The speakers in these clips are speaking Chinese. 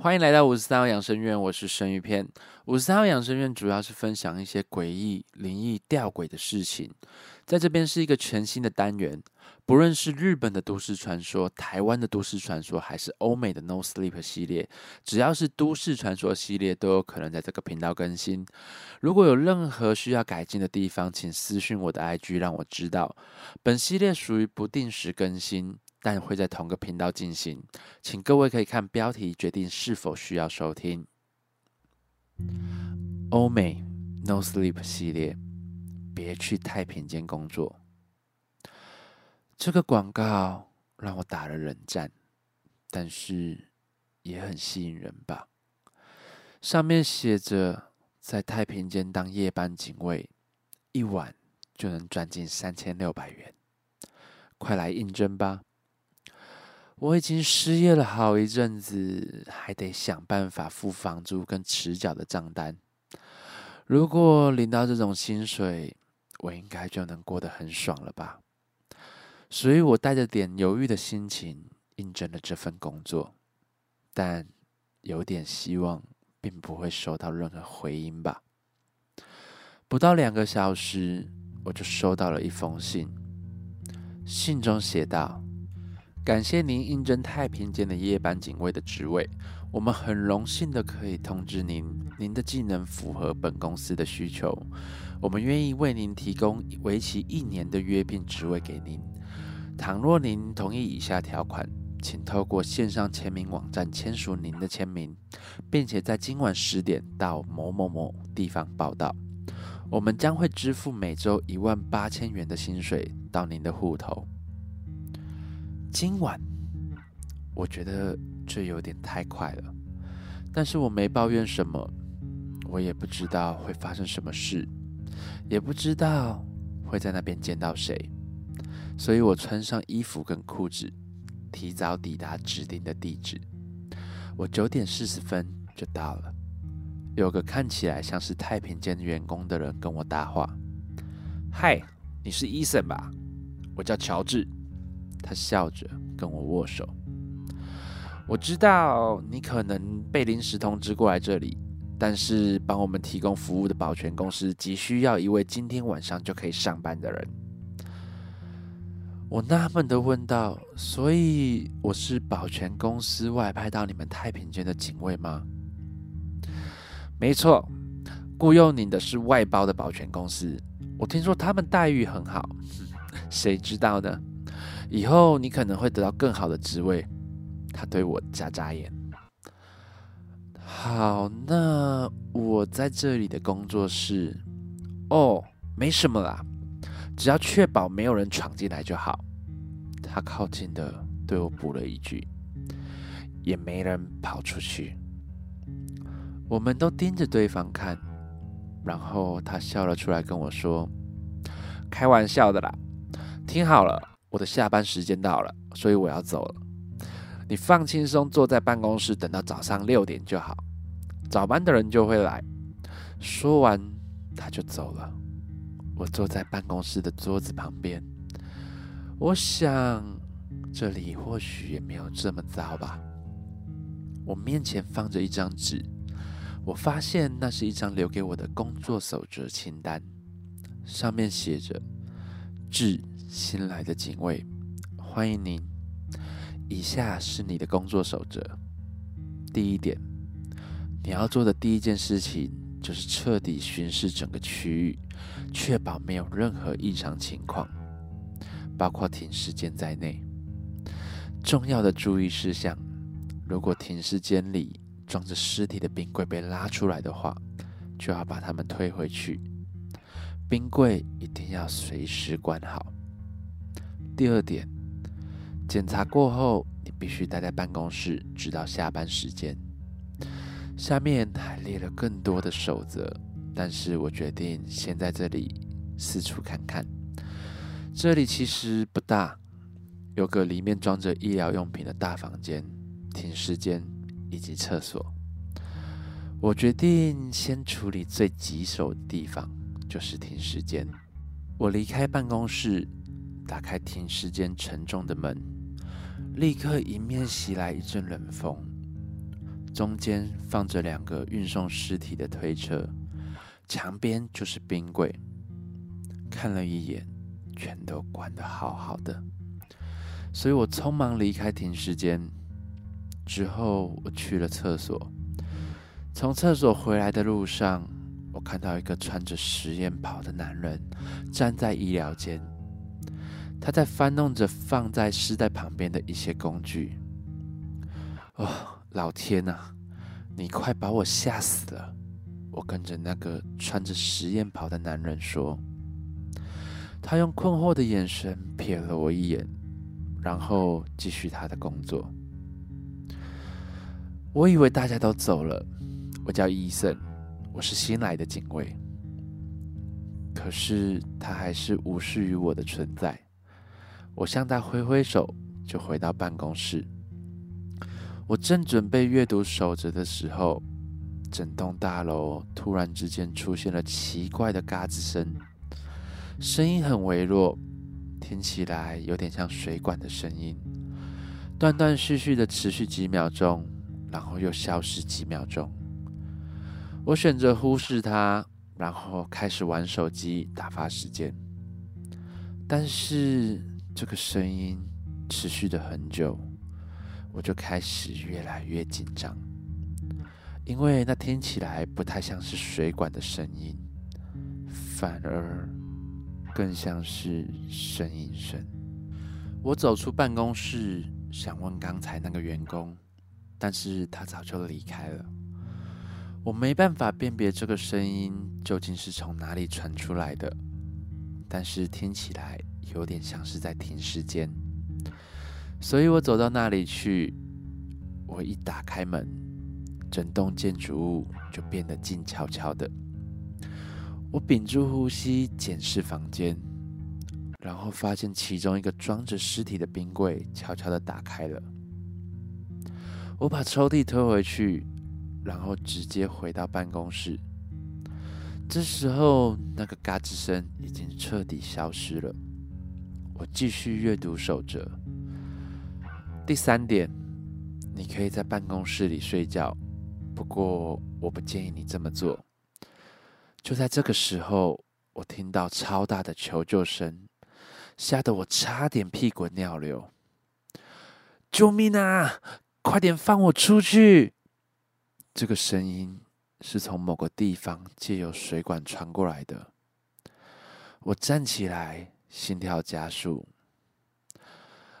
欢迎来到五十三号养生院，我是生鱼片。五十三号养生院主要是分享一些诡异、灵异、吊诡的事情。在这边是一个全新的单元，不论是日本的都市传说、台湾的都市传说，还是欧美的 No Sleep 系列，只要是都市传说系列，都有可能在这个频道更新。如果有任何需要改进的地方，请私讯我的 IG 让我知道。本系列属于不定时更新。但会在同个频道进行，请各位可以看标题决定是否需要收听。欧美 No Sleep 系列，别去太平间工作。这个广告让我打了冷战，但是也很吸引人吧？上面写着，在太平间当夜班警卫，一晚就能赚进三千六百元，快来应征吧！我已经失业了好一阵子，还得想办法付房租跟迟缴的账单。如果领到这种薪水，我应该就能过得很爽了吧？所以我带着点犹豫的心情应征了这份工作，但有点希望，并不会收到任何回音吧。不到两个小时，我就收到了一封信，信中写道。感谢您应征太平间的夜班警卫的职位，我们很荣幸的可以通知您，您的技能符合本公司的需求，我们愿意为您提供为期一年的约聘职位给您。倘若您同意以下条款，请透过线上签名网站签署您的签名，并且在今晚十点到某某某地方报到，我们将会支付每周一万八千元的薪水到您的户头。今晚，我觉得这有点太快了，但是我没抱怨什么，我也不知道会发生什么事，也不知道会在那边见到谁，所以我穿上衣服跟裤子，提早抵达指定的地址。我九点四十分就到了，有个看起来像是太平间员工的人跟我搭话：“嗨，你是伊森吧？我叫乔治。”他笑着跟我握手。我知道你可能被临时通知过来这里，但是帮我们提供服务的保全公司急需要一位今天晚上就可以上班的人。我纳闷地问道：“所以我是保全公司外派到你们太平间的警卫吗？”“没错，雇佣你的是外包的保全公司。我听说他们待遇很好，谁知道呢？”以后你可能会得到更好的职位。他对我眨眨眼。好，那我在这里的工作是……哦，没什么啦，只要确保没有人闯进来就好。他靠近的对我补了一句：“也没人跑出去。”我们都盯着对方看，然后他笑了出来跟我说：“开玩笑的啦，听好了。”我的下班时间到了，所以我要走了。你放轻松，坐在办公室，等到早上六点就好。早班的人就会来。说完，他就走了。我坐在办公室的桌子旁边，我想这里或许也没有这么糟吧。我面前放着一张纸，我发现那是一张留给我的工作守则清单，上面写着“纸”。新来的警卫，欢迎您。以下是你的工作守则：第一点，你要做的第一件事情就是彻底巡视整个区域，确保没有任何异常情况，包括停尸间在内。重要的注意事项：如果停尸间里装着尸体的冰柜被拉出来的话，就要把它们推回去。冰柜一定要随时关好。第二点，检查过后，你必须待在办公室直到下班时间。下面还列了更多的守则，但是我决定先在这里四处看看。这里其实不大，有个里面装着医疗用品的大房间、停尸间以及厕所。我决定先处理最棘手的地方，就是停尸间。我离开办公室。打开停尸间沉重的门，立刻迎面袭来一阵冷风。中间放着两个运送尸体的推车，墙边就是冰柜。看了一眼，全都关得好好的，所以我匆忙离开停尸间。之后，我去了厕所。从厕所回来的路上，我看到一个穿着实验袍的男人站在医疗间，他在翻弄着放在尸袋旁边的一些工具。哦，老天呐，你快把我吓死了！我跟着那个穿着实验袍的男人说。他用困惑的眼神瞥了我一眼，然后继续他的工作。我以为大家都走了。我叫伊森，我是新来的警卫。可是他还是无视于我的存在。我向他挥挥手，就回到办公室。我正准备阅读守则的时候，整栋大楼突然之间出现了奇怪的嘎吱声，声音很微弱，听起来有点像水管的声音，断断续续的持续几秒钟，然后又消失几秒钟。我选择忽视它，然后开始玩手机打发时间。但是这个声音持续的很久。我就开始越来越紧张，因为那听起来不太像是水管的声音，反而更像是呻吟声。我走出办公室，想问刚才那个员工，但是他早就离开了。我没办法辨别这个声音究竟是从哪里传出来的，但是听起来有点像是在停尸间。所以我走到那里去，我一打开门，整栋建筑物就变得静悄悄的。我屏住呼吸检视房间，然后发现其中一个装着尸体的冰柜悄悄的打开了。我把抽屉推回去，然后直接回到办公室。这时候，那个嘎吱声已经彻底消失了。我继续阅读守则。第三点，你可以在办公室里睡觉，不过我不建议你这么做。就在这个时候，我听到超大的求救声，吓得我差点屁滚尿流。救命啊！快点放我出去！这个声音是从某个地方借由水管传过来的。我站起来，心跳加速。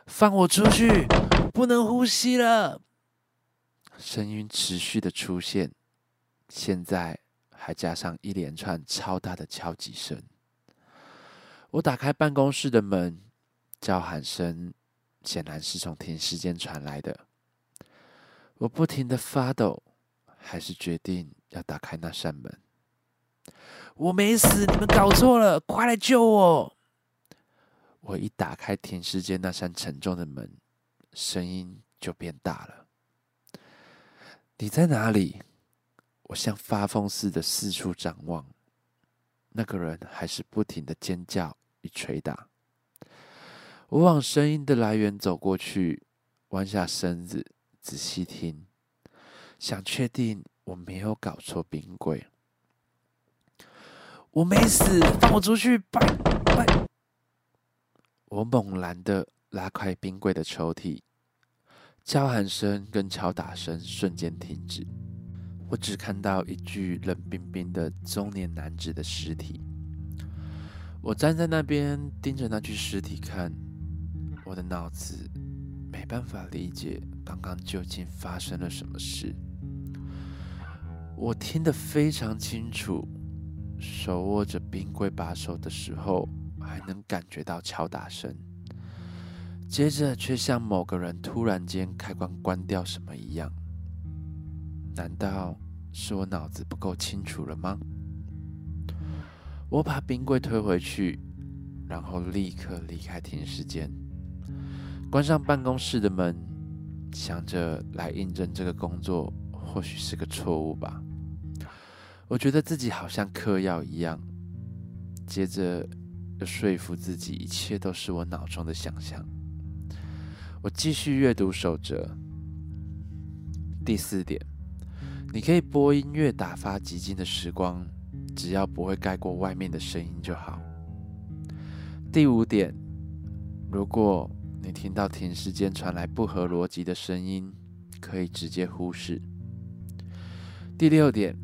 放我出去！不能呼吸了。声音持续的出现，现在还加上一连串超大的敲击声。我打开办公室的门，叫喊声显然是从停尸间传来的。我不停的发抖，还是决定要打开那扇门。我没死，你们搞错了，快来救我！我一打开停尸间那扇沉重的门，声音就变大了。你在哪里？我像发疯似的四处张望，那个人还是不停的尖叫与捶打。我往声音的来源走过去，弯下身子仔细听，想确定我没有搞错冰柜。我没死，放我出去！拜拜。我猛然的拉开冰柜的抽屉，叫喊声跟敲打声瞬间停止。我只看到一具冷冰冰的中年男子的尸体。我站在那边盯着那具尸体看，我的脑子没办法理解刚刚究竟发生了什么事。我听得非常清楚，手握着冰柜把手的时候。还能感觉到敲打声，接着却像某个人突然间开关关掉什么一样。难道是我脑子不够清楚了吗？我把冰柜推回去，然后立刻离开停尸间，关上办公室的门，想着来应征这个工作或许是个错误吧。我觉得自己好像嗑药一样，接着。要说服自己，一切都是我脑中的想象。我继续阅读守则。第四点，你可以播音乐打发寂静的时光，只要不会盖过外面的声音就好。第五点，如果你听到停尸间传来不合逻辑的声音，可以直接忽视。第六点，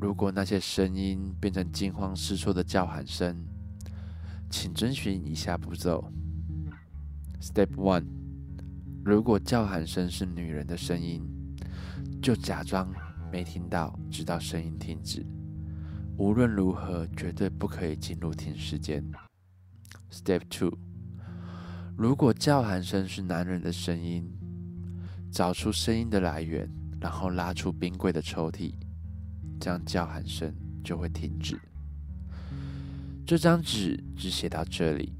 如果那些声音变成惊慌失措的叫喊声，请遵循以下步骤：Step one，如果叫喊声是女人的声音，就假装没听到，直到声音停止。无论如何，绝对不可以进入停尸间。Step two，如果叫喊声是男人的声音，找出声音的来源，然后拉出冰柜的抽屉，这样叫喊声就会停止。这张纸只写到这里，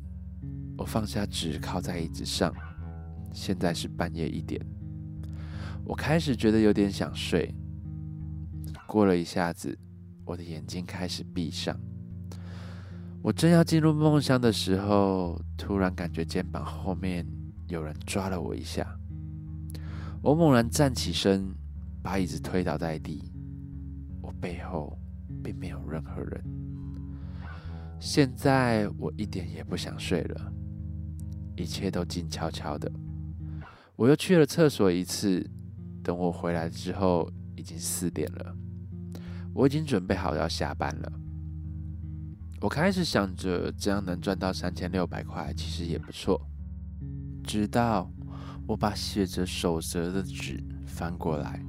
我放下纸，靠在椅子上。现在是半夜一点，我开始觉得有点想睡。过了一下子，我的眼睛开始闭上。我正要进入梦乡的时候，突然感觉肩膀后面有人抓了我一下。我猛然站起身，把椅子推倒在地。我背后并没有任何人。现在我一点也不想睡了，一切都静悄悄的。我又去了厕所一次，等我回来之后，已经四点了。我已经准备好要下班了。我开始想着，这样能赚到三千六百块，其实也不错。直到我把写着守则的纸翻过来，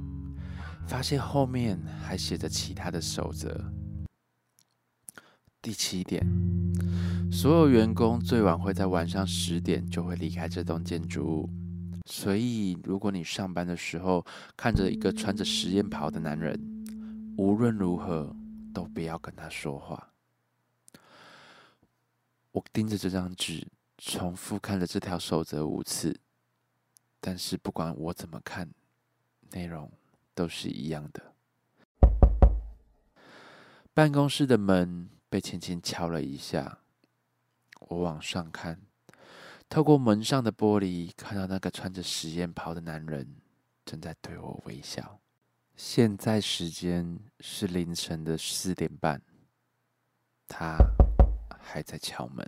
发现后面还写着其他的守则。第七点，所有员工最晚会在晚上十点就会离开这栋建筑物，所以如果你上班的时候看着一个穿着实验袍的男人，无论如何都不要跟他说话。我盯着这张纸，重复看了这条守则五次，但是不管我怎么看，内容都是一样的。办公室的门被轻轻敲了一下，我往上看，透过门上的玻璃，看到那个穿着实验袍的男人正在对我微笑。现在时间是凌晨的四点半，他。还在敲门。